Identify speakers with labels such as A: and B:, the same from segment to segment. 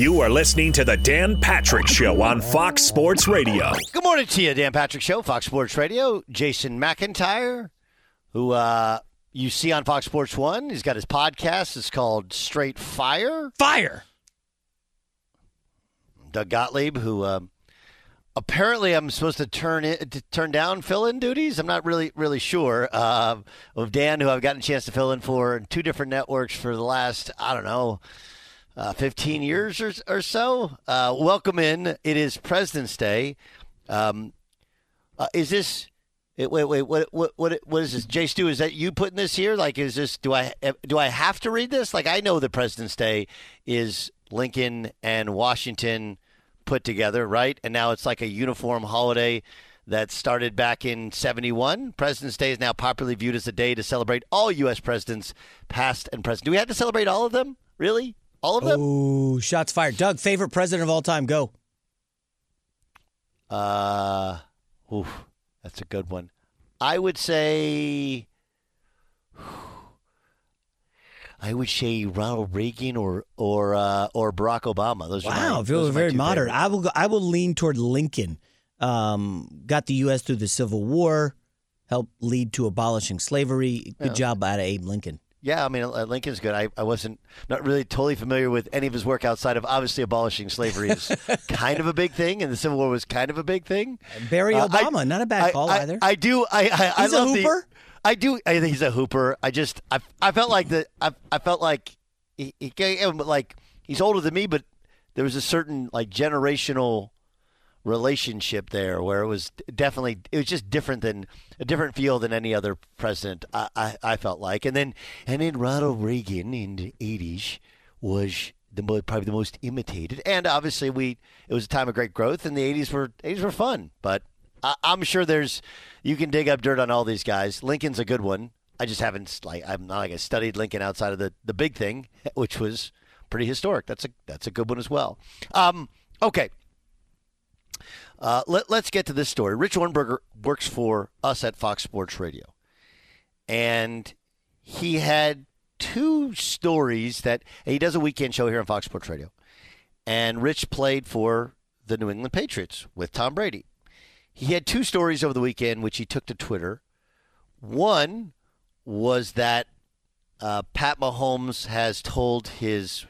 A: You are listening to the Dan Patrick Show on Fox Sports Radio.
B: Good morning to you, Dan Patrick Show, Fox Sports Radio. Jason McIntyre, who uh, you see on Fox Sports One, he's got his podcast. It's called Straight Fire.
C: Fire.
B: Doug Gottlieb, who uh, apparently I'm supposed to turn in, to turn down fill-in duties. I'm not really really sure. Uh, of Dan, who I've gotten a chance to fill in for in two different networks for the last I don't know. Uh, 15 years or, or so. Uh, welcome in. It is President's Day. Um, uh, is this? Wait, wait. What, what, what, what is this? Jay Stu, is that you putting this here? Like, is this? Do I do I have to read this? Like, I know that President's Day is Lincoln and Washington put together, right? And now it's like a uniform holiday that started back in 71. President's Day is now popularly viewed as a day to celebrate all U.S. presidents, past and present. Do we have to celebrate all of them? Really? All of them?
C: Ooh, shots fired. Doug, favorite president of all time. Go.
B: Uh, oof, that's a good one. I would say. I would say Ronald Reagan or or uh, or Barack Obama. Those are
C: Wow,
B: my, those are
C: very moderate.
B: favorites.
C: I will go, I will lean toward Lincoln. Um, got the U.S. through the Civil War, helped lead to abolishing slavery. Good
B: Yeah.
C: job out of Abe Lincoln.
B: Yeah, I mean uh, Lincoln's good. I, I wasn't not really totally familiar with any of his work outside of obviously abolishing slavery is kind of a big thing, and the Civil War was kind of a big thing.
C: Barry
B: Uh, I-
C: Obama, not a bad
B: I,
C: call
B: I,
C: either.
B: I do. I I,
C: He's
B: I
C: a
B: love the-
C: hooper?
B: I do. I think he's a hooper. I just I I felt like the I I felt like he, he like he's older than me, but there was a certain like generational relationship there where it was definitely it was just different than a different feel than any other president I, I, I felt like. And then and then Ronald Reagan in the 80s was the probably the most imitated. And obviously we it was a time of great growth and the 80s were 80s were fun. But I, I'm sure there's you can dig up dirt on all these guys. Lincoln's a good one. I just haven't like I'm not like I studied Lincoln outside of the the big thing which was pretty historic. That's a that's a good one as well. Um okay uh, let, us get to this story. Rich Ohrnberger works for us at Fox Sports Radio. And he had two stories that he does a weekend show here on Fox Sports Radio. And Rich played for the New England Patriots with Tom Brady. He had two stories over the weekend, which he took to Twitter. One was that uh, Pat Mahomes has told his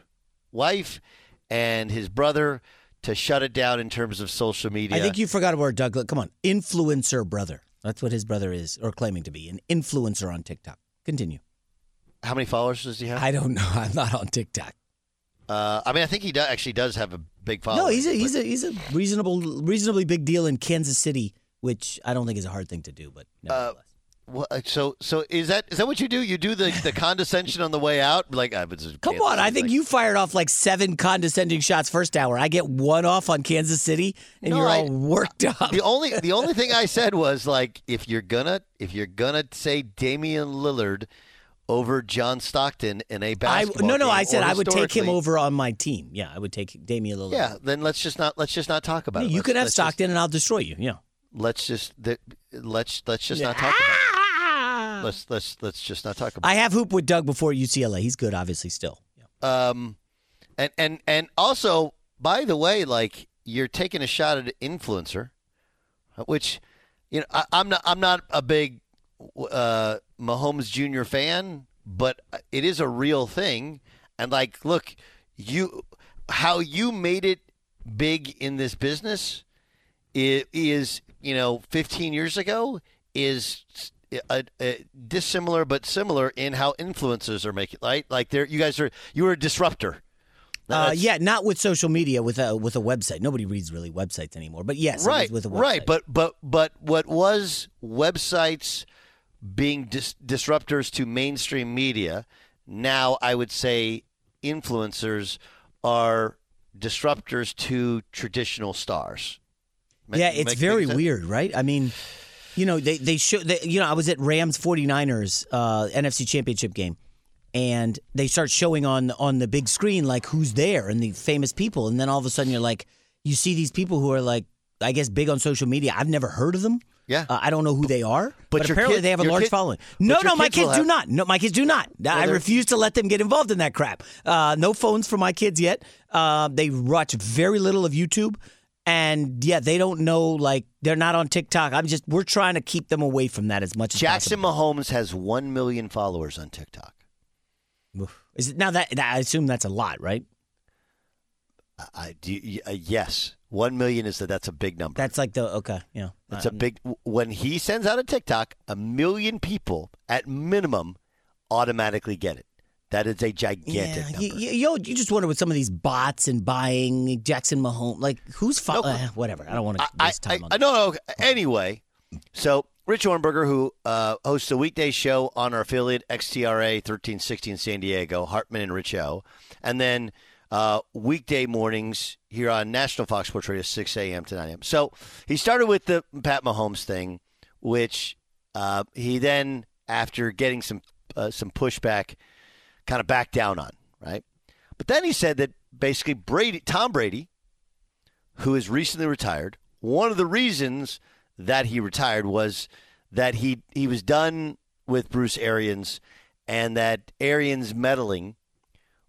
B: wife and his brother to shut it down in terms of social media.
C: I think you forgot a word, Doug. Come on, influencer brother. That's what his brother is, or claiming to be, an influencer on TikTok. Continue.
B: How many followers does he have?
C: I don't know. I'm not on TikTok.
B: Uh, I mean, I think he do, actually does have a big following.
C: No, he's a he's a he's a reasonable, reasonably big deal in Kansas City, which I don't think is a hard thing to do. But nevertheless.
B: Well, uh, so, so is that is that what you do? You do the, the condescension on the way out, like I was.
C: come on, I think you fired off like seven condescending shots first hour. I get one off on Kansas City, and
B: No,
C: you're
B: I-
C: all worked up.
B: The only the only thing I said was like, if you're gonna if you're gonna say Damian Lillard over John Stockton in a basketball
C: no, no,
B: game,
C: I said I would take him over on my team. Yeah, I would take Damian Lillard.
B: Yeah, then let's just not let's just not talk about
C: Yeah,
B: it.
C: you
B: Let's-
C: can have
B: let's just-
C: Stockton, and I'll destroy you. Yeah.
B: let's just let's let's just not talk about it. Let's let's let's just not talk about.
C: I have hoop with Doug before UCLA. He's good, obviously, still.
B: Um, and and and also, by the way, like you're taking a shot at an influencer, which you know I, I'm not. I'm not a big uh, Mahomes Jr. fan, but it is a real thing. And like, look, you how you made it big in this business i- is you know 15 years ago is a, a dissimilar but similar in how influencers are making right like they're you guys are you were a disruptor
C: Uh, yeah, not with social media, with a with a website. Nobody reads really websites anymore. But yes,
B: right
C: with a website.
B: right but but but what was websites being dis- disruptors to mainstream media now i would say influencers are disruptors to traditional stars Ma-
C: yeah, it's very weird, right? I mean, you know, they they show. They, you know, I was at Rams 49ers uh, NFC Championship game, and they start showing on on the big screen like who's there and the famous people, and then all of a sudden you're like, you see these people who are like I guess, big on social media. I've never heard of them.
B: Yeah.
C: Uh, I don't know who they are, but,
B: your
C: apparently
B: kid-
C: they have a large
B: kid-
C: following. No, no, my
B: kids
C: kids do
B: have-
C: not. No, my kids do not. I
B: they're-
C: refuse to let them get involved in that crap. Uh, no phones for my kids yet. Uh, they watch very little of YouTube, and yeah, they don't know. Like they're not on TikTok. I'm just we're trying to keep them away from that as much as possible.
B: Jackson
C: possible.
B: Mahomes has one million followers on TikTok.
C: Is it now that I assume that's a lot, right?
B: I, do. Uh, yes, one million is that. That's a big number.
C: That's like the okay, yeah.
B: It's a big. When he sends out a TikTok, a million people at minimum automatically get it. That is a gigantic
C: Yeah,
B: number.
C: you, you, yo, you just wonder with some of these bots and buying Jackson Mahomes, like who's fo-
B: No,
C: uh, whatever. I don't want to
B: I,
C: waste
B: I,
C: time
B: I,
C: that.
B: no, no. Anyway, so Rich Ohrnberger, who uh, hosts the weekday show on our affiliate XTRA 1316 San Diego, Hartman and Rich O, and then uh, weekday mornings here on National Fox Sports Radio, 6 a.m. to 9 a.m. So he started with the Pat Mahomes thing, which uh, he then, after getting some uh, some pushback, kind of back down on, right? But then he said that basically Brady, Tom Brady, who is recently retired, one of the reasons that he retired was that he he was done with Bruce Arians and that Arians meddling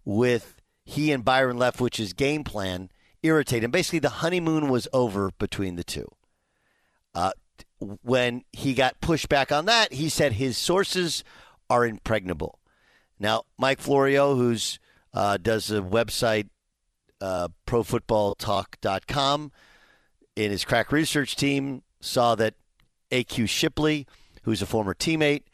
B: with he and Byron Leftwich's game plan irritated him. Basically, the honeymoon was over between the two. Uh, when he got pushed back on that, he said his sources are impregnable. Now, Mike Florio, who's uh, does the website, uh, ProFootballTalk.com, in his crack research team, saw that AQ Shipley, who's a former teammate,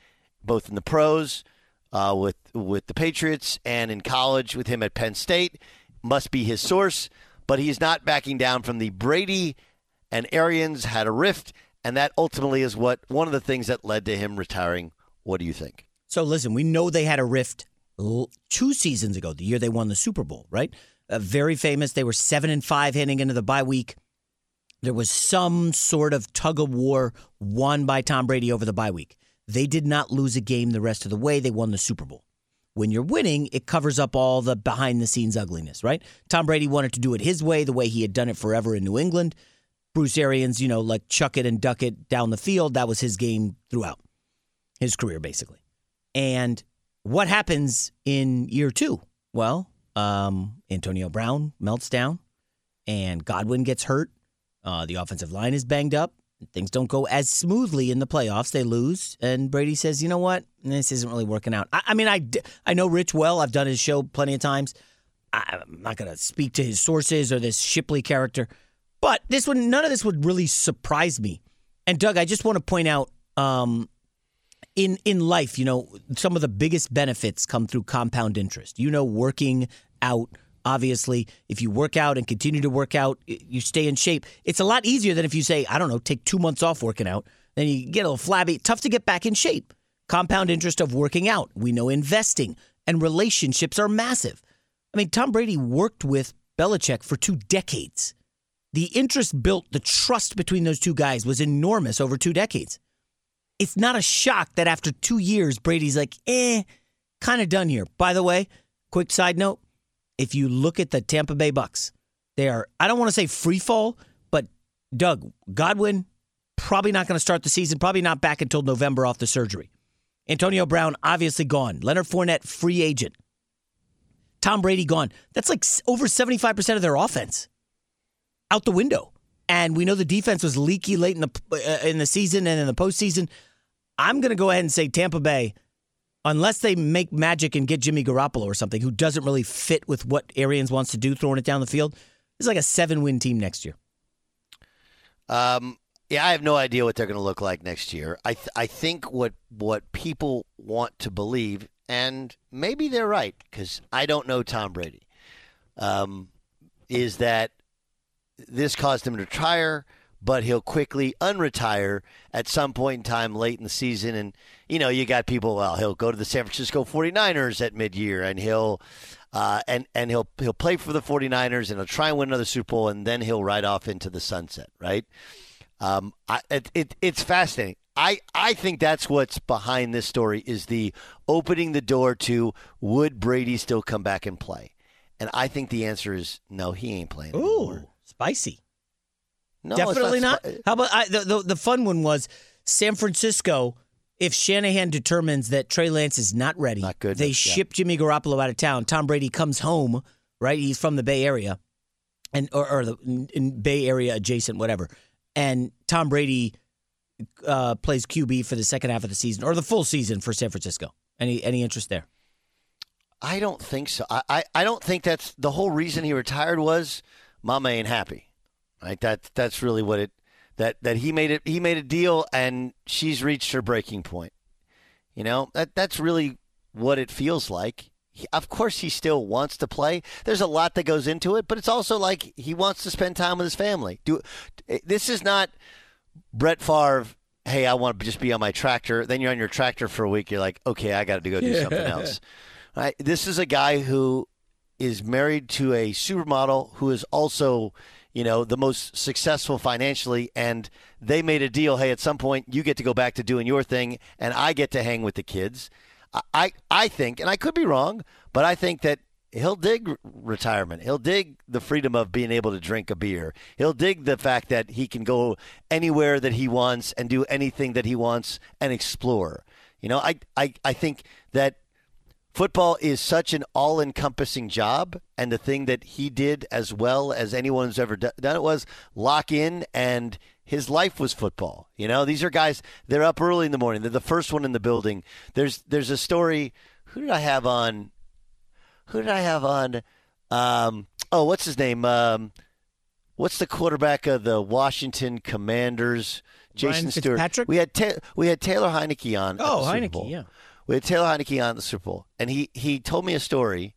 B: both in the pros uh, with with the Patriots and in college with him at Penn State, must be his source. But he's not backing down from the Brady and Arians had a rift, and that ultimately is what one of the things that led to him retiring. What do you think?
C: So listen, we know they had a rift two seasons ago, the year they won the Super Bowl, right? Uh, very famous. They were seven and five heading into the bye week. There was some sort of tug of war won by Tom Brady over the bye week. They did not lose a game the rest of the way. They won the Super Bowl. When you're winning, it covers up all the behind the scenes ugliness, right? Tom Brady wanted to do it his way, the way he had done it forever in New England. Bruce Arians, you know, like chuck it and duck it down the field. That was his game throughout his career, basically. And what happens in year two? Well, um, Antonio Brown melts down, and Godwin gets hurt. Uh, the offensive line is banged up. Things don't go as smoothly in the playoffs. They lose, and Brady says, "You know what? This isn't really working out." I, I mean, I, I know Rich well. I've done his show plenty of times. I, I'm not going to speak to his sources or this Shipley character, but this one, none of this would really surprise me. And Doug, I just want to point out, um, in in life, you know, some of the biggest benefits come through compound interest. You know, working out. Obviously, if you work out and continue to work out, you stay in shape. It's a lot easier than if you say, I don't know, take two months off working out. Then you get a little flabby. Tough to get back in shape. Compound interest of working out. We know investing and relationships are massive. I mean, Tom Brady worked with Belichick for two decades. The interest built, the trust between those two guys was enormous over two decades it's not a shock that after two years, Brady's like, eh, kind of done here. By the way, quick side note if you look at the Tampa Bay Bucks, they are, I don't want to say free fall, but Doug, Godwin, probably not going to start the season, probably not back until November off the surgery. Antonio Brown, obviously gone. Leonard Fournette, free agent. Tom Brady, gone. That's like over 75% of their offense out the window. And we know the defense was leaky late in the uh, in the season and in the postseason. I'm going to go ahead and say Tampa Bay, unless they make magic and get Jimmy Garoppolo or something, who doesn't really fit with what Arians wants to do, throwing it down the field. It's like a seven win team next year.
B: Um, yeah, I have no idea what they're going to look like next year. I th- I think what what people want to believe, and maybe they're right because I don't know Tom Brady, um, is that this caused him to retire, but he'll quickly unretire at some point in time late in the season. And you know, you got people. Well, he'll go to the San Francisco 49ers at midyear, and he'll. Uh, and and he'll he'll play for the 49ers and he'll try and win another Super Bowl and then he'll ride off into the sunset, right? Um, I, it, it, it's fascinating. I, I think that's what's behind this story is the opening the door to would Brady still come back and play? And I think the answer is no, he ain't playing anymore.
C: spicy.
B: No,
C: Definitely not.
B: sp-
C: How about I, the, the the fun one was San Francisco. If Shanahan determines that Trey Lance is not ready,
B: Not good
C: they
B: yeah.
C: ship Jimmy Garoppolo out of town. Tom Brady comes home, right? He's from the Bay Area, and or, or the Bay Area adjacent, whatever. And Tom Brady uh, plays QB for the second half of the season or the full season for San Francisco. Any any interest there?
B: I don't think so. I, I, I don't think that's the whole reason he retired was Mama ain't happy. Right? That that's really what it that that he made it he made a deal and she's reached her breaking point. You know, that that's really what it feels like. He, of course he still wants to play. There's a lot that goes into it, but it's also like he wants to spend time with his family. Do eh, this is not Brett Favre, hey, I want to just be on my tractor. Then you're on your tractor for a week. You're like, okay, I got to go do something else. Right? This is a guy who is married to a supermodel who is also, you know, the most successful financially. And they made a deal. Hey, at some point, you get to go back to doing your thing, and I get to hang with the kids. I, I, think, and I could be wrong, but I think that he'll dig retirement. He'll dig the freedom of being able to drink a beer. He'll dig the fact that he can go anywhere that he wants and do anything that he wants and explore. You know, I, I, I think that football is such an all-encompassing job and the thing that he did as well as anyone's ever done it was lock in and his life was football. You know these are guys they're up early in the morning they're the first one in the building. There's there's a story who did i have on who did i have on um, oh what's his name um, what's the quarterback of the washington commanders? Jason stewart.
C: Fitzpatrick?
B: we had Ta- we had taylor Heinicke on
C: Oh,
B: Heinicke,
C: yeah.
B: We had Taylor Heinicke on the Super Bowl, and he he told me a story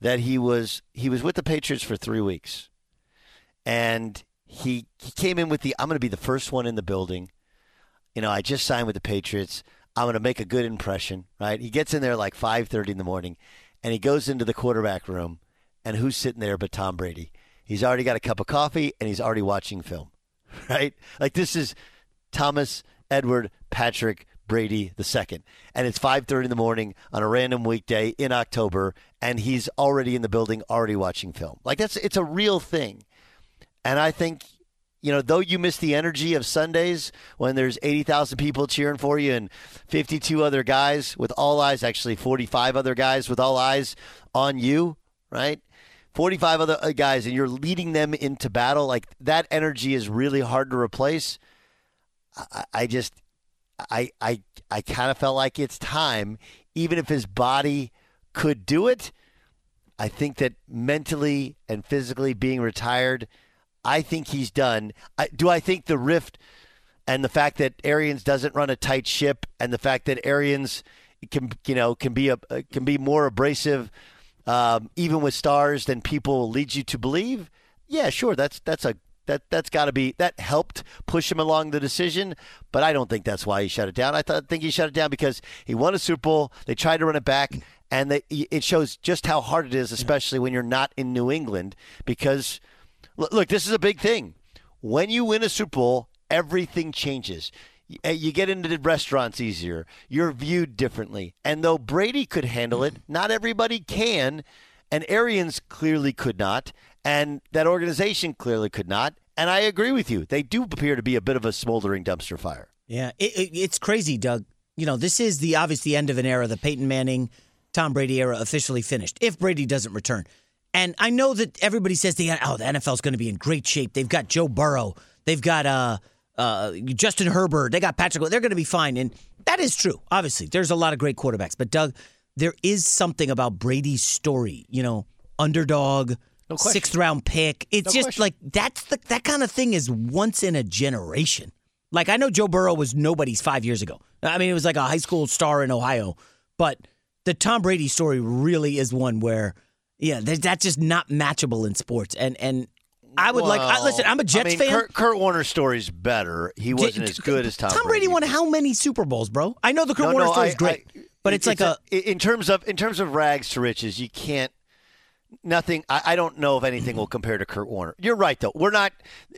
B: that he was he was with the Patriots for three weeks, and he he came in with the I'm going to be the first one in the building. You know, I just signed with the Patriots. I'm going to make a good impression, right? He gets in there like 5:30 in the morning, and he goes into the quarterback room, and who's sitting there but Tom Brady? He's already got a cup of coffee, and he's already watching film, right? Like this is Thomas Edward Patrick Brady the second, and it's 5:30 in the morning on a random weekday in October, and he's already in the building, already watching film. Like that's it's a real thing, and I think. You know, though you miss the energy of Sundays when there's 80,000 people cheering for you and 52 other guys with all eyes, actually 45 other guys with all eyes on you, right? 45 other uh, guys, and you're leading them into battle. Like that energy is really hard to replace. I, I just, I, I, I kind of felt like it's time, even if his body could do it. I think that mentally and physically being retired, I think he's done. I, do I think the rift and the fact that Arians doesn't run a tight ship, and the fact that Arians can, you know, can be a can be more abrasive, um, even with stars than people lead you to believe? Yeah, sure. That's that's a that that's got to be that helped push him along the decision, but I don't think that's why he shut it down. I thought, think he shut it down because he won a Super Bowl. They tried to run it back, and they, it shows just how hard it is, especially when you're not in New England. Because look, look, this is a big thing. When you win a Super Bowl, everything changes. Eh, you get into the restaurants easier. You're viewed differently. And though Brady could handle it, not everybody can. And Arians clearly could not. And that organization clearly could not. And I agree with you. They do appear to be a bit of a smoldering dumpster fire.
C: Yeah, it, it, it's crazy, Doug. You know, this is the obvious the end of an era. The Peyton Manning, Tom Brady era officially finished. If Brady doesn't return, and I know that everybody says the oh the NFL's going to be in great shape. They've got Joe Burrow. They've got uh uh Justin Herbert. They got Patrick. They're going to be fine, and that is true. Obviously, there's a lot of great quarterbacks, but Doug, there is something about Brady's story. You know, underdog.
B: Question.
C: Sixth round pick. It's
B: No
C: just
B: question.
C: like that's the that kind of thing is once in a generation. Like I know Joe Burrow was nobody's five years ago. I mean, it was like a high school star in Ohio, but the Tom Brady story really is one where, yeah, that's just not matchable in sports. And and I would like. I, listen, I'm a Jets
B: I mean,
C: fan.
B: Kurt, Kurt Warner's story's better. He wasn't
C: J-
B: as good as Tom,
C: Tom Brady won how many Super Bowls, bro? I know the Kurt
B: No,
C: Warner
B: no,
C: story is
B: I-
C: great,
B: I-
C: but it's, like a,
B: in terms of in terms of rags to riches. You can't. Nothing. I, I don't know if anything will compare to Kurt Warner. You're right, though. We're not.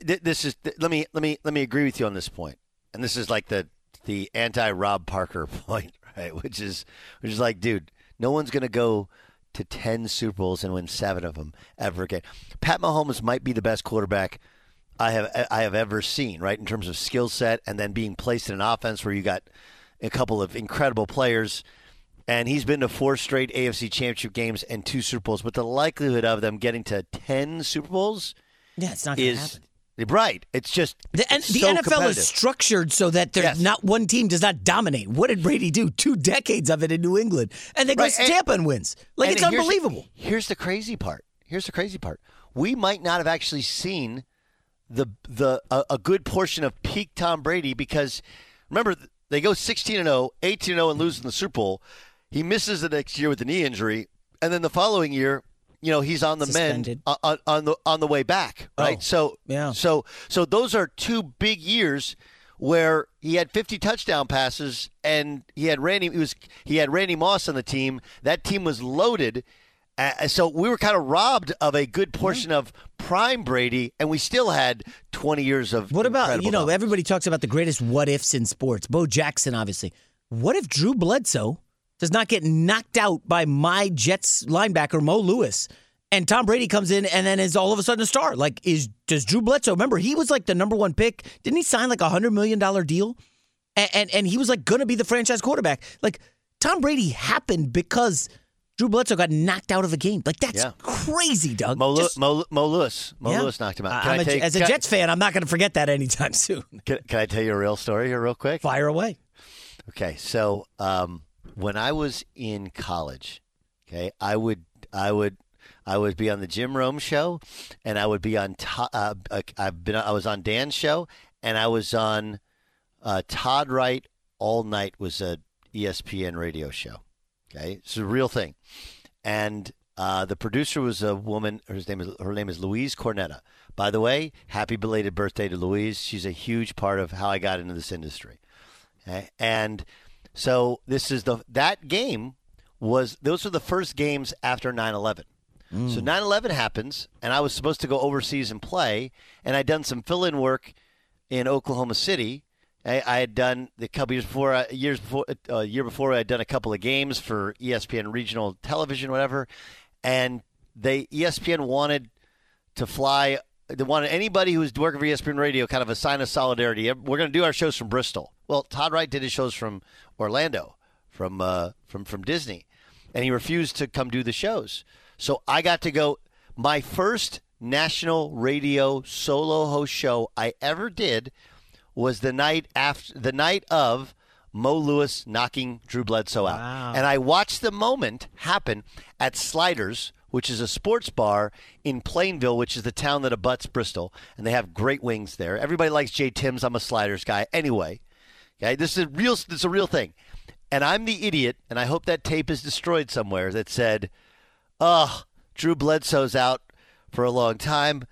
B: th- This is. th- Let me let me let me agree with you on this point. And this is like the the anti Rob Parker point, right? Which is which is like, dude, no one's gonna go to ten Super Bowls and win seven of them ever again. Pat Mahomes might be the best quarterback I have I have ever seen. Right in terms of skill set, and then being placed in an offense where you got a couple of incredible players. And he's been to four straight AFC Championship games and two Super Bowls. But the likelihood of them getting to ten Super Bowls
C: Yeah, it's not going to happen.
B: right. It's just
C: The,
B: it's
C: the
B: so
C: NFL is structured so that there's
B: Yes.
C: not one team does not dominate. What did Brady do? Two decades of it in New England, and then goes
B: Right,
C: to Tampa and wins. Like
B: And
C: it's
B: here's-
C: unbelievable.
B: Here's the crazy part. Here's the crazy part. We might not have actually seen the the a, a good portion of peak Tom Brady because remember they go 16 and 0, 18 and 0 and lose in the Super Bowl. He misses the next year with a knee injury, and then the following year, you know, he's on the
C: Suspended.
B: mend on, on the on the way back, right?
C: Oh,
B: so
C: yeah.
B: so so those are two big years where he had 50 touchdown passes and he had Randy he was he had Randy Moss on the team. That team was loaded. Uh, so we were kind of robbed of a good portion of prime Brady, and we still had 20 years of.
C: What about you know? Everybody talks about the greatest what ifs in sports. Bo Jackson, obviously. What if Drew Bledsoe does not get knocked out by my Jets linebacker Mo Lewis, and Tom Brady comes in and then is all of a sudden a star? Like, is does Drew Bledsoe? Remember, he was like the number one pick. Didn't he sign like a hundred million dollar deal? And, and and he was like going to be the franchise quarterback. Like Tom Brady happened because. Drew Bledsoe got knocked out of a game. Like that's
B: Yeah.
C: crazy, Doug.
B: Mo,
C: Just-
B: Mo, Mo Lewis. Mo
C: yeah.
B: Lewis knocked him out.
C: I-
B: Can
C: I'm
B: I
C: a-
B: take-
C: as a
B: can I-
C: Jets fan, I'm not going to forget that anytime soon.
B: Can, can I tell you a real story here, real quick?
C: Fire away.
B: Okay, so um, when I was in college, okay, I would I would I would be on the Jim Rome show, and I would be on. Uh, I've been I was on Dan's show, and I was on uh, Todd Wright all night was a ESPN radio show. Okay, it's a real thing, and uh, the producer was a woman. Her name is her name is Louise Cornetta. By the way, happy belated birthday to Louise. She's a huge part of how I got into this industry. Okay? And so this is the that game was those were the first games after 9/11. So 9/11 happens and I was supposed to go overseas and play and I'd done some fill-in work in Oklahoma City. I, I had done the couple years before uh, years before uh, a year before I'd done a couple of games for ESPN regional television whatever and they ESPN wanted to fly. They wanted anybody who was working for ESPN Radio kind of a sign of solidarity. We're going to do our shows from Bristol. Well, Todd Wright did his shows from Orlando, from uh, from from Disney, and he refused to come do the shows. So I got to go. My first national radio solo host show I ever did was the night after the night of Mo Lewis knocking Drew Bledsoe out,
C: Wow.
B: and I watched the moment happen at Sliders, which is a sports bar in Plainville, which is the town that abuts Bristol, and they have great wings there. Everybody likes Jay Timms. I'm a Sliders guy. Anyway, okay, this is a real. This is a real thing, and I'm the idiot, and I hope that tape is destroyed somewhere. That said, "Oh, Drew Bledsoe's out for a long time."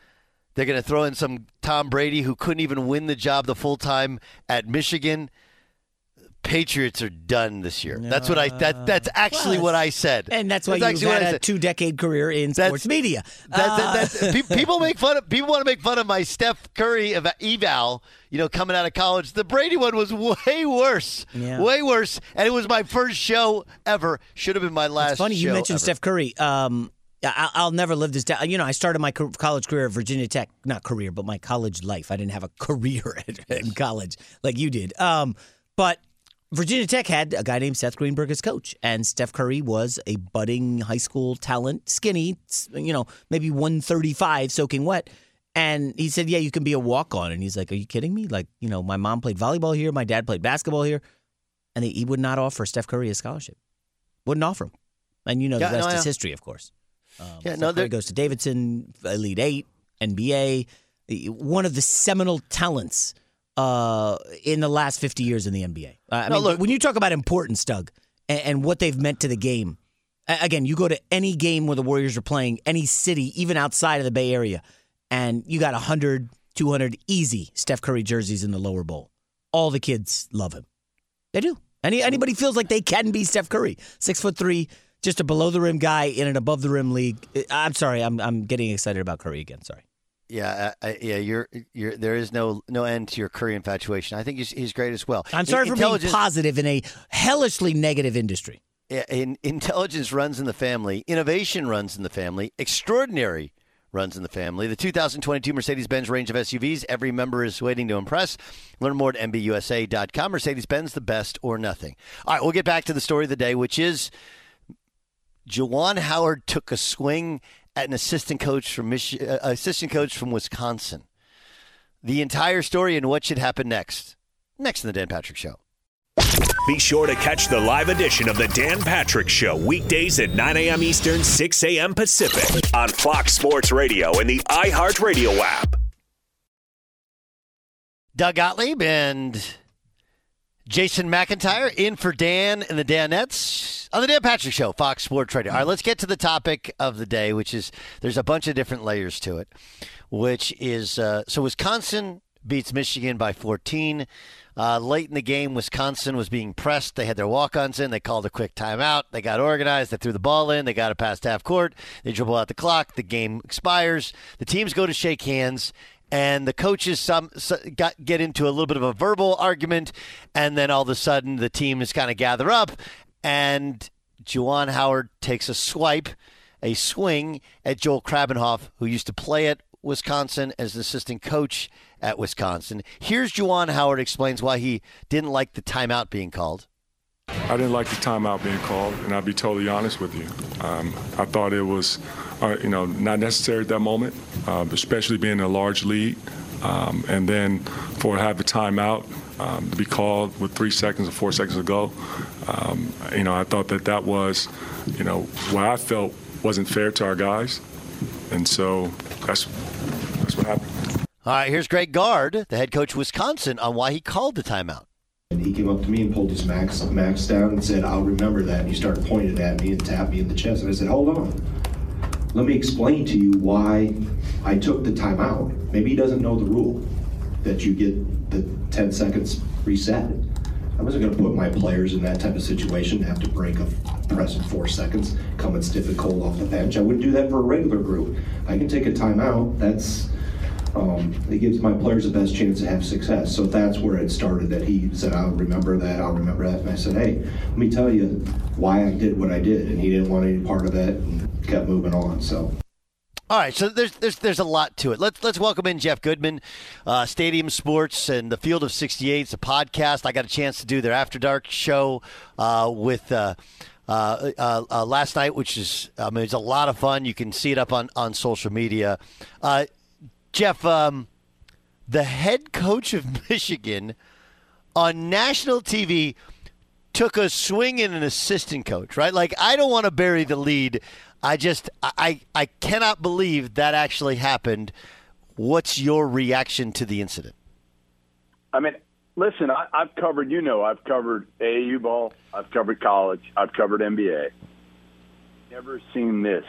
B: They're going to throw in some Tom Brady who couldn't even win the job the full time at Michigan. Patriots are done this year. That's what I. That that's actually
C: Well,
B: what I said.
C: And that's why
B: actually
C: you've had a two-decade career in
B: That's-
C: sports media.
B: That,
C: Uh,
B: that, that, pe- people make fun of people want to make fun of my Steph Curry ev- eval. You know, coming out of college, the Brady one was way worse,
C: Yeah.
B: way worse, and it was my first show ever. Should have been my last.
C: It's funny you mentioned
B: ever.
C: Steph Curry. Um, I- I'll never live this down. You know, I started my co- college career at Virginia Tech. Not career, but my college life. I didn't have a career in college like you did. Um, but Virginia Tech had a guy named Seth Greenberg as coach, and Steph Curry was a budding high school talent, skinny, you know, maybe 135, soaking wet. And he said, Yeah, you can be a walk on. And he's like, Are you kidding me? Like, you know, my mom played volleyball here, my dad played basketball here. And he, would not offer Steph Curry a scholarship. Wouldn't offer him. And you know,
B: Yeah,
C: the rest
B: no,
C: is
B: yeah.
C: history, of course. Um,
B: Yeah,
C: Steph
B: no,
C: Curry goes to Davidson, Elite Eight, NBA, one of the seminal talents uh, in the last 50 years in the NBA. Uh, I
B: No,
C: mean,
B: look-
C: when you talk about importance, Doug, and, and what they've meant to the game, again, you go to any game where the Warriors are playing, any city, even outside of the Bay Area, and you got 100, 200 easy Steph Curry jerseys in the lower bowl. All the kids love him. They do. Any anybody feels like they can be Steph Curry, six foot three, just a below the rim guy in an above the rim league. I'm sorry, I'm I'm getting excited about Curry again. Sorry.
B: Yeah, I, yeah. You're, you're. There is no no end to your Curry infatuation. I think he's, he's great as well.
C: I'm sorry
B: In-
C: for being positive in a hellishly negative industry.
B: Yeah, in, intelligence runs in the family. Innovation runs in the family. Extraordinary runs in the family. The 2022 Mercedes Benz range of SUVs, every member is waiting to impress. Learn more at MBUSA.com. Mercedes Benz, the best or nothing. All right, we'll get back to the story of the day, which is Juwan Howard took a swing an assistant coach from Mich- uh, assistant coach from Wisconsin. The entire story and what should happen next. Next in the Dan Patrick Show.
A: Be sure to catch the live edition of the Dan Patrick Show weekdays at 9 a.m. Eastern, 6 a.m. Pacific on Fox Sports Radio and the iHeartRadio app.
B: Doug Gottlieb and Jason McIntyre in for Dan and the Danettes on the Dan Patrick Show, Fox Sports Radio. All right, let's get to the topic of the day, which is there's a bunch of different layers to it, which is uh, so Wisconsin beats Michigan by 14. Uh, late in the game, Wisconsin was being pressed. They had their walk-ons in. They called a quick timeout. They got organized. They threw the ball in. They got it past half court. They dribble out the clock. The game expires. The teams go to shake hands, and the coaches some, got get into a little bit of a verbal argument, and then all of a sudden the teams kind of gather up, and Juwan Howard takes a swipe, a swing at Joel Krabbenhoft, who used to play at Wisconsin as an assistant coach at Wisconsin. Here's Juwan Howard explains why he didn't like the timeout being called.
D: I didn't like the timeout being called, and I'll be totally honest with you. Um, I thought it was, uh, you know, not necessary at that moment, uh, especially being a large lead. Um, and then for to have a timeout um, to be called with three seconds or four seconds to go, um, you know, I thought that that was, you know, what I felt wasn't fair to our guys, and so that's that's what happened.
B: All right, here's Greg Gard, the head coach of Wisconsin, on why he called the timeout.
E: And he came up to me and pulled his max max down and said, "I'll remember that." And he started pointing at me and tapped me in the chest. And I said, "Hold on, let me explain to you why I took the timeout. Maybe he doesn't know the rule that you get the 10 seconds reset. I wasn't going to put my players in that type of situation have to break a press in four seconds, coming stiff and cold off the bench. I wouldn't do that for a regular group. I can take a timeout. That's um, it gives my players the best chance to have success. So that's where it started. That he said, "I'll remember that. I'll remember that." And I said, "Hey, let me tell you why I did what I did." And he didn't want any part of it, and kept moving on. So.
B: All right, so there's there's there's a lot to it. Let's let's welcome in Jeff Goodman, uh, Stadium Sports and the Field of 68. It's a podcast. I got a chance to do their After Dark show uh, with. Uh, uh, uh, uh, last night, which is I mean, it's a lot of fun. You can see it up on, on social media. Jeff, um, the head coach of Michigan on national TV took a swing in an assistant coach, right? Like, I don't want to bury the lead. I just, I, I cannot believe that actually happened. What's your reaction to the incident?
F: I mean, listen, I, have covered, you know, I've covered AAU ball, I've covered college, I've covered NBA. Never seen this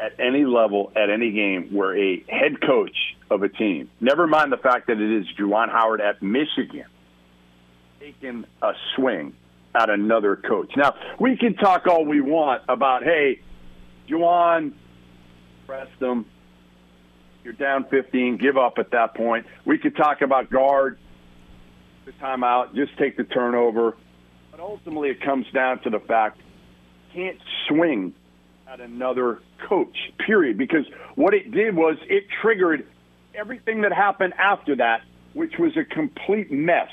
F: at any level, at any game, where a head coach of a team, never mind the fact that it is Juwan Howard at Michigan, taking a swing at another coach. Now, we can talk all we want about, hey, Juwan, press them. You're down 15, give up at that point. We could talk about Gard, the timeout, just take the turnover. But ultimately, it comes down to the fact can't swing at another coach, period. Because what it did was it triggered everything that happened after that, which was a complete mess,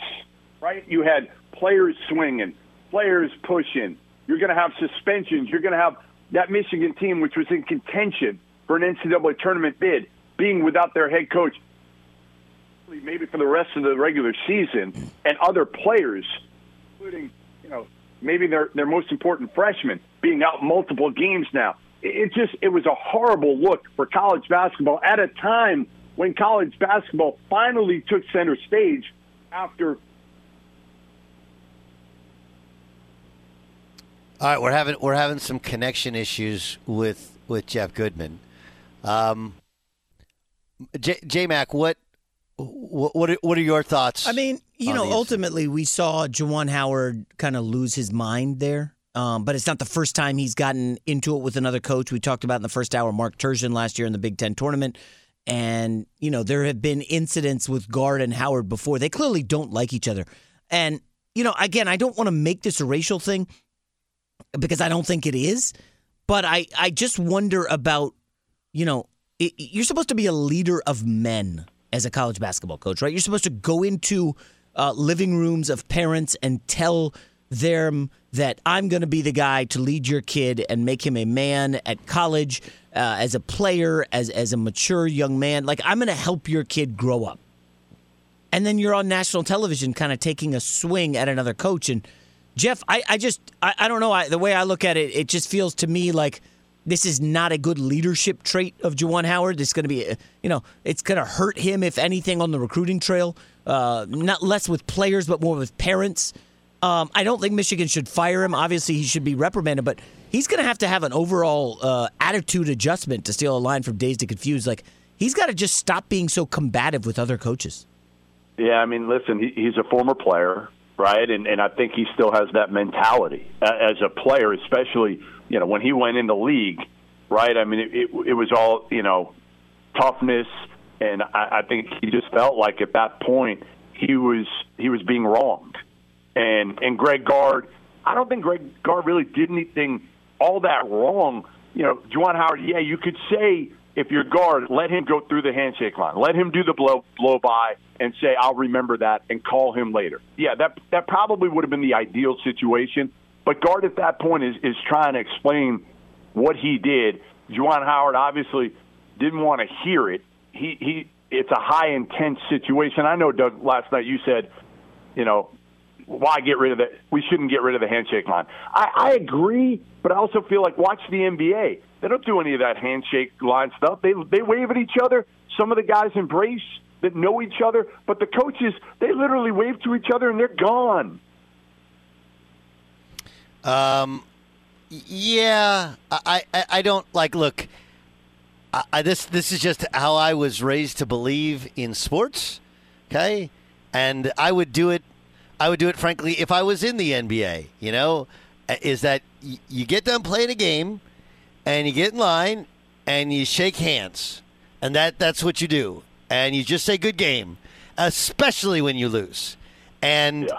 F: right? You had players swinging, players pushing. You're going to have suspensions. You're going to have that Michigan team, which was in contention for an NCAA tournament bid, being without their head coach, maybe for the rest of the regular season, and other players, including, you know, maybe their their most important freshman being out multiple games now. It just it was a horrible look for college basketball at a time when college basketball finally took center stage after.
B: All right, we're having we're having some connection issues with with Jeff Goodman. Um, J, J Mac, what what are, what are your thoughts?
C: I mean, you know, ultimately we saw Juwan Howard kind of lose his mind there. Um, but it's not the first time he's gotten into it with another coach. We talked about in the first hour Mark Turgeon last year in the Big Ten tournament. And, you know, there have been incidents with Gard and Howard before. They clearly don't like each other. And, you know, again, I don't want to make this a racial thing because I don't think it is. But I, I just wonder about, you know, it, you're supposed to be a leader of men as a college basketball coach, right? You're supposed to go into uh, living rooms of parents and tell them that I'm going to be the guy to lead your kid and make him a man at college, uh, as a player, as as a mature young man. Like I'm going to help your kid grow up. And then you're on national television, kind of taking a swing at another coach. And Jeff, I, I just I, I don't know. I, the way I look at it, it just feels to me like this is not a good leadership trait of Juwan Howard. It's going to be, you know, it's going to hurt him if anything on the recruiting trail. Uh, not less with players, but more with parents. Um, I don't think Michigan should fire him. Obviously, he should be reprimanded, but he's going to have to have an overall uh, attitude adjustment to steal a line from Dazed and Confused. Like he's got to just stop being so combative with other coaches.
F: Yeah, I mean, listen, he, he's a former player, right? And and I think he still has that mentality as a player, especially you know when he went in the league, right? I mean, it it, it was all you know toughness, and I, I think he just felt like at that point he was he was being wronged, and and Greg Gard, I don't think Greg Gard really did anything all that wrong. You know, Juwan Howard, yeah, you could say if you're Gard, let him go through the handshake line. Let him do the blow blow by and say, "I'll remember that," and call him later. Yeah, that that probably would have been the ideal situation. But Gard at that point is is trying to explain what he did. Juwan Howard obviously didn't want to hear it. He he. It's a high intense situation. I know, Doug. Last night you said, you know, why get rid of the? We shouldn't get rid of the handshake line. I, I agree, but I also feel like watch the NBA. They don't do any of that handshake line stuff. They they wave at each other. Some of the guys embrace that know each other, but the coaches they literally wave to each other and they're gone.
B: Um, yeah, I, I, I don't like. Look, I, I, this this is just how I was raised to believe in sports. Okay, and I would do it. I would do it, frankly, if I was in the NBA. You know, is that you get done playing a game, and you get in line, and you shake hands, and that that's what you do, and you just say good game, especially when you lose, and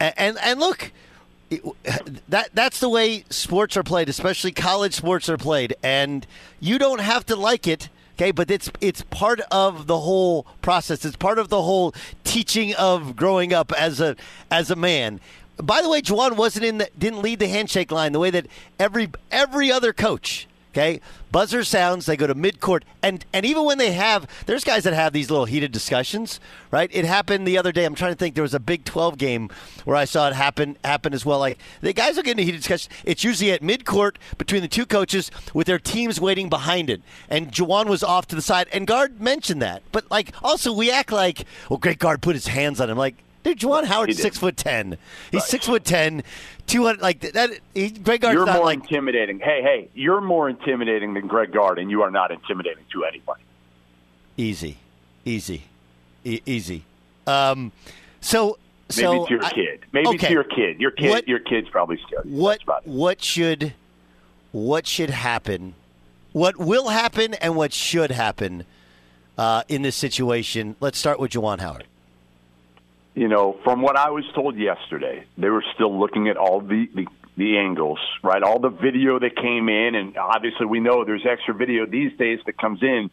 F: Yeah.
B: and and look that that's the way sports are played, especially college sports are played, and you don't have to like it. Okay, but it's it's part of the whole process. It's part of the whole teaching of growing up as a as a man. By the way, Juwan wasn't in the didn't lead the handshake line the way that every every other coach. Okay, buzzer sounds. They go to midcourt, and and even when they have, there's guys that have these little heated discussions, right? It happened the other day. I'm trying to think. There was a Big 12 game where I saw it happen happen as well. Like the guys are getting a heated discussion. It's usually at midcourt between the two coaches with their teams waiting behind it. And Juwan was off to the side, and Gard mentioned that. But like, also we act like, well, Greg Gard put his hands on him, like. Dude, Juwan Howard's six foot ten. He's
F: Right.
B: six foot ten, two hundred. Like that. He, Greg Gard's
F: You're
B: not
F: more
B: like
F: intimidating. Hey, hey, you're more intimidating than Greg Gard, and you are not intimidating to anybody.
B: Easy, easy, e- easy. Um, so,
F: Maybe
B: so
F: to your
B: I-
F: kid. Maybe
B: okay.
F: to your kid. Your kid.
B: What-
F: your kid's probably scared.
B: What what should what should happen? What will happen and what should happen uh, in this situation? Let's start with Juwan Howard.
F: You know, from what I was told yesterday, they were still looking at all the, the, the angles, right? All the video that came in, and obviously we know there's extra video these days that comes in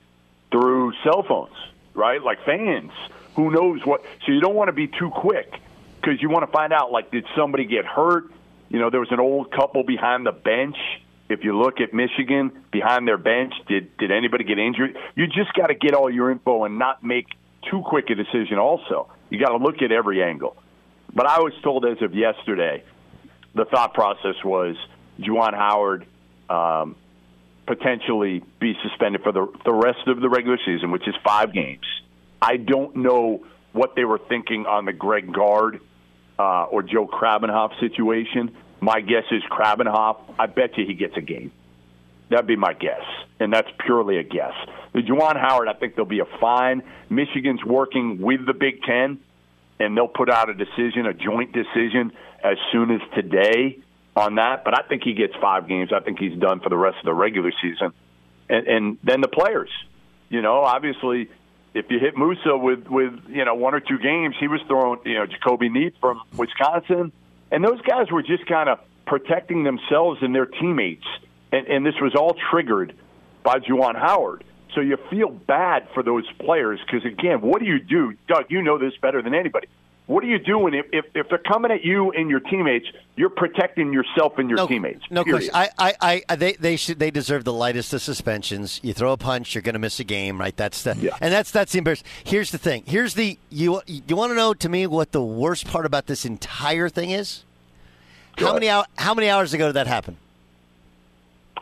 F: through cell phones, right? Like fans. Who knows what? So you don't want to be too quick because you want to find out, like, did somebody get hurt? You know, there was an old couple behind the bench. If you look at Michigan behind their bench, did did anybody get injured? You just got to get all your info and not make too quick a decision. Also, you got to look at every angle. But I was told as of yesterday, the thought process was Juwan Howard um, potentially be suspended for the the rest of the regular season, which is five games. I don't know what they were thinking on the Greg Gard uh, or Joe Krabbenhoft situation. My guess is Krabbenhoft. I bet you he gets a game. That'd be my guess, and that's purely a guess. The Juwan Howard, I think there'll be a fine. Michigan's working with the Big Ten, and they'll put out a decision, a joint decision, as soon as today on that. But I think he gets five games. I think he's done for the rest of the regular season, and, and then the players. You know, obviously, if you hit Musa with with you know one or two games, he was throwing you know Jahcobi Neath from Wisconsin, and those guys were just kind of protecting themselves and their teammates, and, and this was all triggered by Juwan Howard. So you feel bad for those players because, again, what do you do? Doug, you know this better than anybody. What are you doing if, if, if they're coming at you and your teammates? You're protecting yourself and your
B: no,
F: teammates.
B: No
F: period.
B: question. I, I, I, they, they should, they deserve the lightest of suspensions. You throw a punch, you're going to miss a game, right? That's the,
F: Yeah.
B: and that's that's the embarrassing. Here's the thing. Here's the you. You want to know to me what the worst part about this entire thing is?
F: Go
B: How
F: ahead.
B: many How many hours ago did that happen?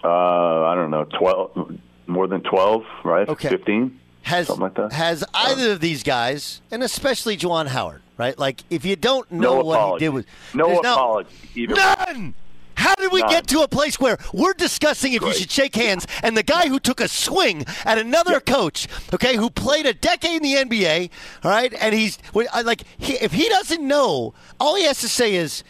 F: Uh, I don't know, twelve, more than twelve, right?
B: Okay.
F: fifteen,
B: Has
F: something like that.
B: has either of these guys, and especially Juwan Howard, right? Like if you don't know
F: no
B: what
F: apology.
B: he did with
F: no apology. Either.
B: None. How did we
F: None.
B: get to a place where we're discussing if you should shake hands, and the guy who took a swing at another coach, okay, who played a decade in the NBA, all right, and he's like, he, if he doesn't know, all he has to say is,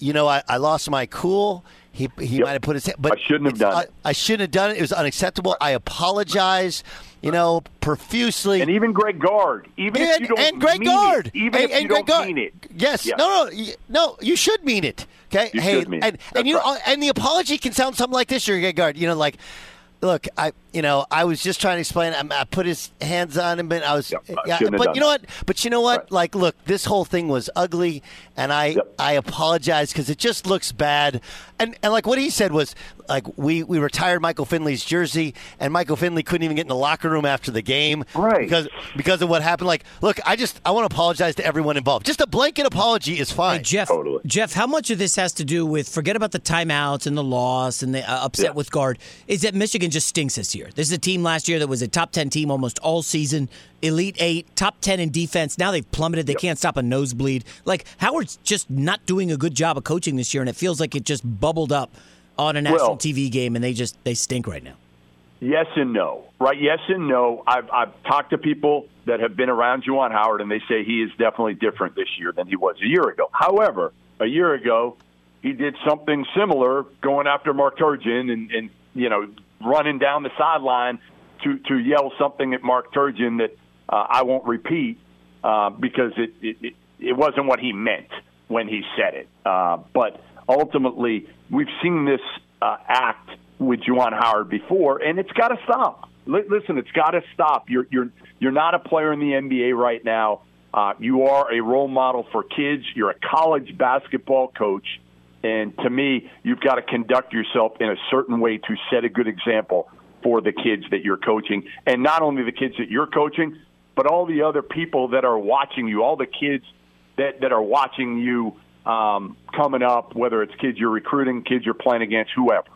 B: you know, I, I lost my cool. He, he
F: Yep.
B: might have put his hand, but
F: I shouldn't have done
B: I,
F: it.
B: I shouldn't have done it. It was unacceptable. I apologize, you know, profusely.
F: And even Greg Gard, even if
B: And,
F: you don't
B: and Greg
F: mean
B: Gard,
F: it, even
B: and,
F: if you
B: Greg
F: don't
B: Gard.
F: mean it.
B: Yes,
F: Yeah.
B: no, no, no. You should mean it. Okay,
F: You
B: hey,
F: should mean it.
B: and and you know,
F: right.
B: and the apology can sound something like this, you're Greg Gard. You know, like, look, I, you know, I was just trying to explain. I, I put his hands on him, and I was,
F: Yep,
B: yeah, but you know what? But you know what?
F: Right.
B: Like, look, this whole thing was ugly, and I,
F: Yep.
B: I apologize because it just looks bad. And and like what he said was like we we retired Michael Finley's jersey, and Michael Finley couldn't even get in the locker room after the game,
F: Right.
B: Because because of what happened. Like, look, I just I want to apologize to everyone involved. Just a blanket apology is fine.
C: Hey, Jeff,
F: Totally.
C: Jeff, how much of this has to do with forget about the timeouts and the loss and the uh, upset
F: Yeah.
C: with Gard? Is that Michigan just stinks this year? This is a team last year that was a top ten team almost all season, elite eight, top ten in defense. Now they've plummeted. They can't stop a nosebleed. Like Howard's just not doing a good job of coaching this year, and it feels like it just bubbled up on a national
F: Well-
C: TV game, and they just they stink right now.
F: Yes and no, right? Yes and no. I've I've talked to people that have been around Juwan Howard, and they say he is definitely different this year than he was a year ago. However, a year ago, he did something similar, going after Mark Turgeon and, and you know running down the sideline to to yell something at Mark Turgeon that uh, I won't repeat uh, because it, it it it wasn't what he meant when he said it. Uh, but ultimately, we've seen this uh, act with Juwan Howard before, and it's got to stop. Li- listen, it's got to stop. You're you're you're not a player in the NBA right now. Uh, you are a role model for kids. You're a college basketball coach, and to me, you've got to conduct yourself in a certain way to set a good example for the kids that you're coaching, and not only the kids that you're coaching, but all the other people that are watching you, all the kids that that are watching you um, coming up, whether it's kids you're recruiting, kids you're playing against, whoever.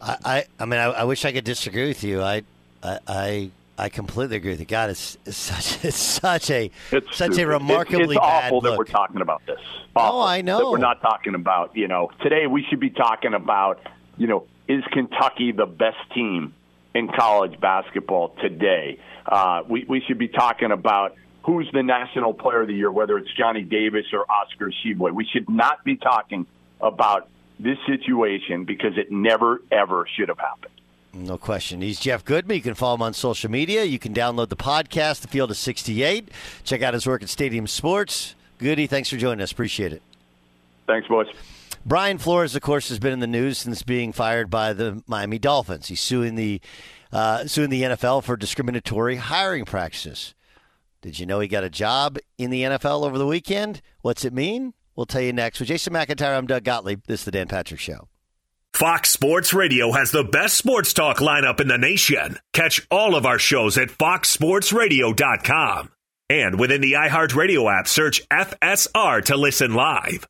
B: I, I, I mean, I, I wish I could disagree with you. I, I, I, I completely agree with you. God, it's, it's such, it's such a,
F: It's
B: such
F: stupid.
B: a remarkably
F: It's, it's
B: bad
F: awful that
B: look.
F: we're talking about this.
B: Oh, I know.
F: that we're not talking about. You know, today we should be talking about. You know, is Kentucky the best team in college basketball today? Uh, we we should be talking about who's the national player of the year, whether it's Johnny Davis or Oscar Tshiebwe. We should not be talking about this situation because it never ever should have happened.
B: No question. He's Jeff Goodman. You can follow him on social media. You can download the podcast, The Field of 68. Check out his work at Stadium Sports. Goody, thanks for joining us. Appreciate it.
F: Thanks, boys.
B: Brian Flores, of course, has been in the news since being fired by the Miami Dolphins. He's suing the uh, suing the NFL for discriminatory hiring practices. Did you know he got a job in the NFL over the weekend? What's it mean? We'll tell you next. With Jason McIntyre, I'm Doug Gottlieb. This is the Dan Patrick Show.
A: Fox Sports Radio has the best sports talk lineup in the nation. Catch all of our shows at foxsportsradio.com. And within the iHeartRadio app, search FSR to listen live.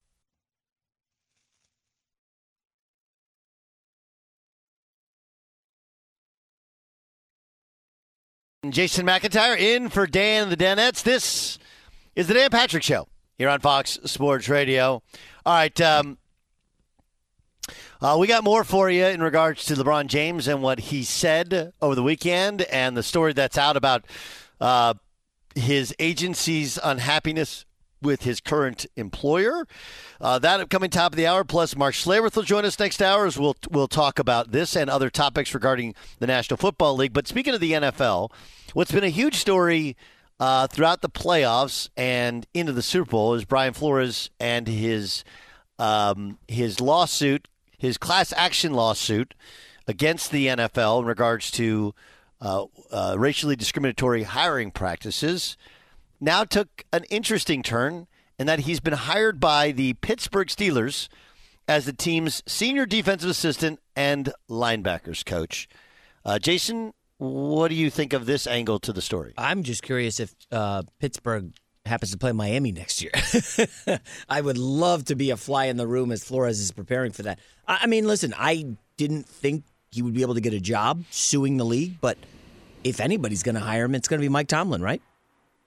B: Jason McIntyre in for Dan the Danettes. This is the Dan Patrick Show here on Fox Sports Radio. All right. Um, uh, we got more for you in regards to LeBron James and what he said over the weekend and the story that's out about uh, his agency's unhappiness with his current employer. Uh, that upcoming top of the hour. Plus, Mark Schlereth will join us next hour as we'll we'll talk about this and other topics regarding the National Football League. But speaking of the NFL, what's been a huge story uh, throughout the playoffs and into the Super Bowl is Brian Flores and his um, his lawsuit, his class action lawsuit against the NFL in regards to uh, uh, racially discriminatory hiring practices now took an interesting turn in that he's been hired by the Pittsburgh Steelers as the team's senior defensive assistant and linebackers coach. Uh, Jason, what do you think of this angle to the story?
C: I'm just curious if uh, Pittsburgh happens to play Miami next year. I would love to be a fly in the room as Flores is preparing for that. I, I mean, listen, I didn't think he would be able to get a job suing the league, but if anybody's going to hire him, it's going to be Mike Tomlin, right?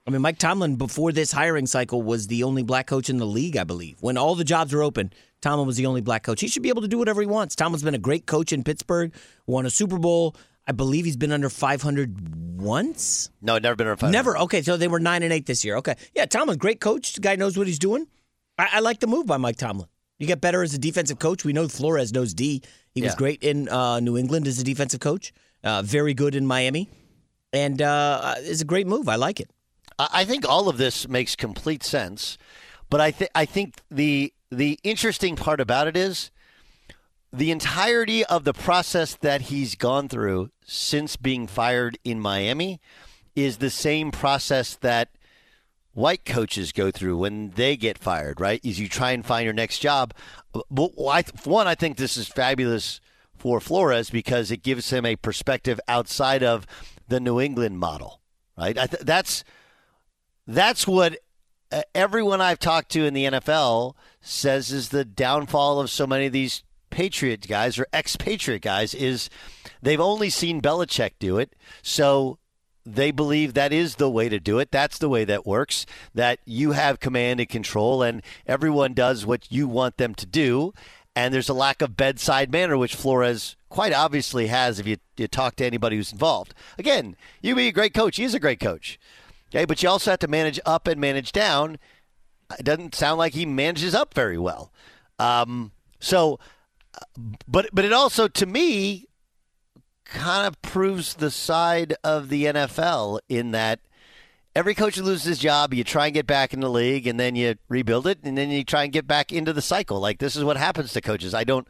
C: I mean, Mike Tomlin before this hiring cycle was the only black coach in the league, I believe. When all the jobs were open, Tomlin was the only black coach. He should be able to do whatever he wants. Tomlin's been a great coach in Pittsburgh, won a Super Bowl. I believe he's been under 500 once.
B: No, never been under 500.
C: Never. Okay, so they were nine and eight this year. Okay, yeah, Tomlin, great coach. The guy knows what he's doing. I, I like the move by Mike Tomlin. You get better as a defensive coach. We know Flores knows D. He was great in uh, New England as a defensive coach. Uh, very good in Miami, and uh, it's a great move. I like it.
B: I think all of this makes complete sense, but I think I think the the interesting part about it is the entirety of the process that he's gone through since being fired in Miami is the same process that white coaches go through when they get fired, right? Is you try and find your next job. But one, I think this is fabulous for Flores because it gives him a perspective outside of the New England model, right? That's that's what uh, everyone I've talked to in the NFL says is the downfall of so many of these Patriot guys or expatriate guys is they've only seen Belichick do it. So they believe that is the way to do it. That's the way that works. That you have command and control, and everyone does what you want them to do. And there's a lack of bedside manner, which Flores quite obviously has if you, you talk to anybody who's involved. Again, you be a great coach. He is a great coach. Okay, but you also have to manage up and manage down. It doesn't sound like he manages up very well. Um, so, but but it also to me kind of proves the side of the NFL in that every coach who loses his job, you try and get back in the league, and then you rebuild it, and then you try and get back into the cycle. Like this is what happens to coaches. I don't,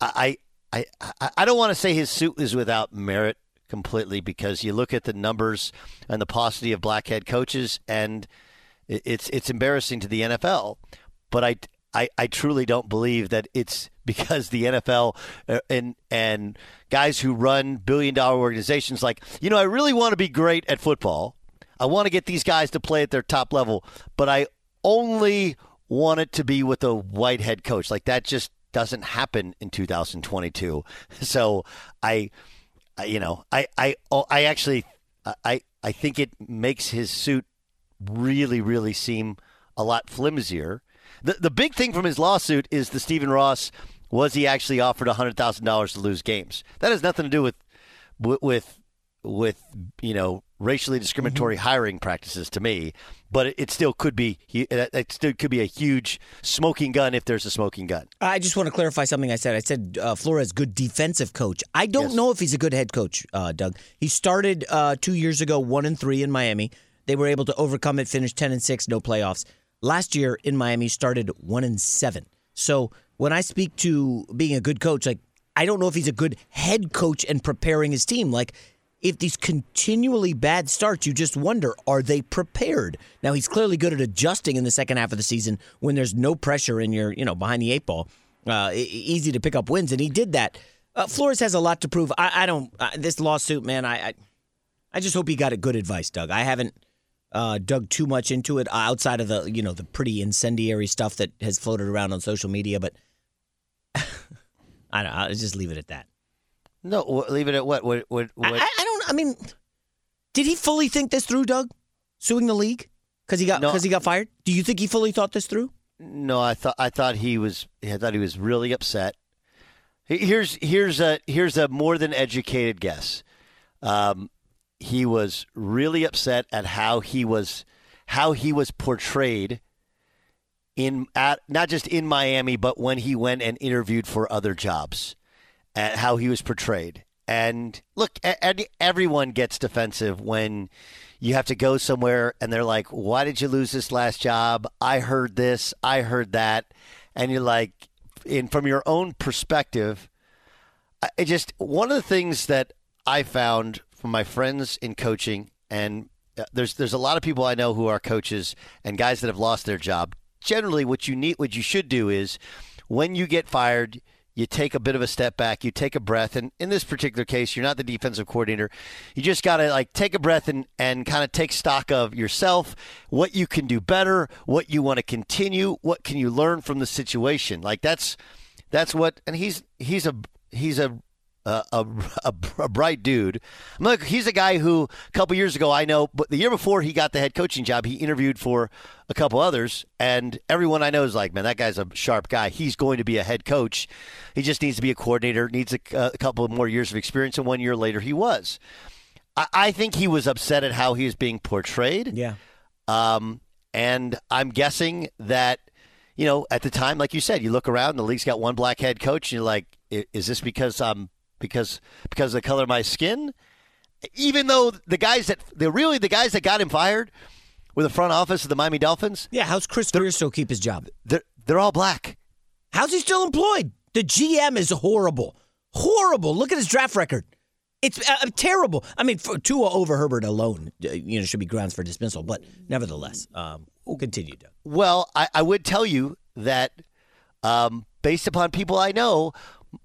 B: I, I, I, I don't want to say his suit is without merit completely because you look at the numbers and the paucity of black head coaches, and it's it's embarrassing to the NFL. But I, I, I truly don't believe that it's because the NFL uh, and and guys who run billion dollar organizations like you know I really want to be great at football. I want to get these guys to play at their top level, but I only want it to be with a white head coach. Like that just doesn't happen in 2022. So I, I you know, I I oh, I actually I I think it makes his suit really really seem a lot flimsier. The the big thing from his lawsuit is the Stephen Ross was he actually offered hundred thousand dollars to lose games. That has nothing to do with with with you know racially discriminatory hiring practices to me, but it, it still could be it it still could be a huge smoking gun if there's a smoking gun.
C: I just want to clarify something I said. I said uh, Flores good defensive coach. I don't
B: Yes.
C: know if he's a good head coach, uh, Doug. He started uh, two years ago, one and three in Miami. They were able to overcome it, finish ten and six, no playoffs. Last year in Miami, started one and seven. So when I speak to being a good coach, like I don't know if he's a good head coach and preparing his team. Like if these continually bad starts, you just wonder, are they prepared? Now he's clearly good at adjusting in the second half of the season when there's no pressure and you're, you know, behind the eight ball. Uh, easy to pick up wins, and he did that. Uh, Flores has a lot to prove. I, I don't. Uh, this lawsuit, man. I, I, I just hope he got a good advice, Doug. I haven't uh, dug too much into it outside of the, you know, the pretty incendiary stuff that has floated around on social media. But I don't. I'll just leave it at that.
B: No, leave it at what? What? What?
C: I,
B: what
C: I, I don't. I mean, did he fully think this through, Doug? Suing the league because he got
B: No.
C: because he got fired. Do you think he fully thought this through?
B: No, I thought I thought he was I thought he was really upset. Here's here's a here's a more than educated guess. Um, he was really upset at how he was how he was portrayed in at not just in Miami, but when he went and interviewed for other jobs, at how he was portrayed. And look, everyone gets defensive when you have to go somewhere and they're like, "Why did you lose this last job? I heard this, I heard that," and you're like, in from your own perspective, I just one of the things that I found from my friends in coaching, and uh, there's there's a lot of people I know who are coaches and guys that have lost their job. Generally, what you need, what you should do is, when you get fired, you take a bit of a step back, you take a breath, and in this particular case, you're not the defensive coordinator. You just got to like take a breath and and kind of take stock of yourself, what you can do better, what you want to continue, what can you learn from the situation. Like that's that's what, and he's he's a he's a a, a, a, a bright dude. I'm like, he's a guy who a couple years ago I know, but the year before he got the head coaching job, he interviewed for a couple others, and everyone I know is like, man, that guy's a sharp guy. He's going to be a head coach. He just needs to be a coordinator. Needs a, a couple more years of experience, and one year later he was. I, I think he was upset at how he was being portrayed.
C: Yeah.
B: Um, and I'm guessing that, you know, at the time, like you said, you look around, the league's got one black head coach, and you're like, "I- is this because I'm because because of the color of my skin? Even though the guys that the really the guys that got him fired were the front office of the Miami Dolphins,
C: Yeah. How's Chris still keep his job?
B: they're they're all black.
C: How's he still employed? The GM is horrible. Horrible. Look at his draft record. It's uh, uh, terrible. I mean, for Tua over Herbert alone, uh, you know, should be grounds for dismissal. But nevertheless, um, we'll continue, Doug.
B: Well, I, I would tell you that um, based upon people I know,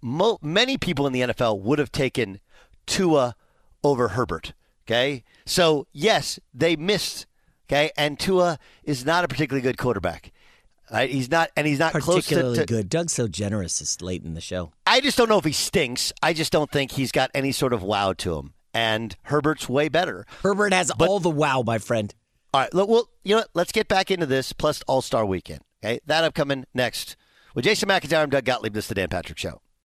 B: mo- many people in the NFL would have taken Tua over Herbert. Okay, so yes, they missed. Okay, and Tua is not a particularly good quarterback. Right? He's not, and he's not close
C: Particularly
B: to, to.
C: good. Doug's so generous this late in the show.
B: I just don't know if he stinks. I just don't think he's got any sort of wow to him. And Herbert's way better.
C: Herbert has all the wow, my friend.
B: All right, look, well, you know what? Let's get back into this. Plus All Star Weekend. Okay, that upcoming next with Jason McIntyre and Doug Gottlieb. This is the Dan Patrick Show.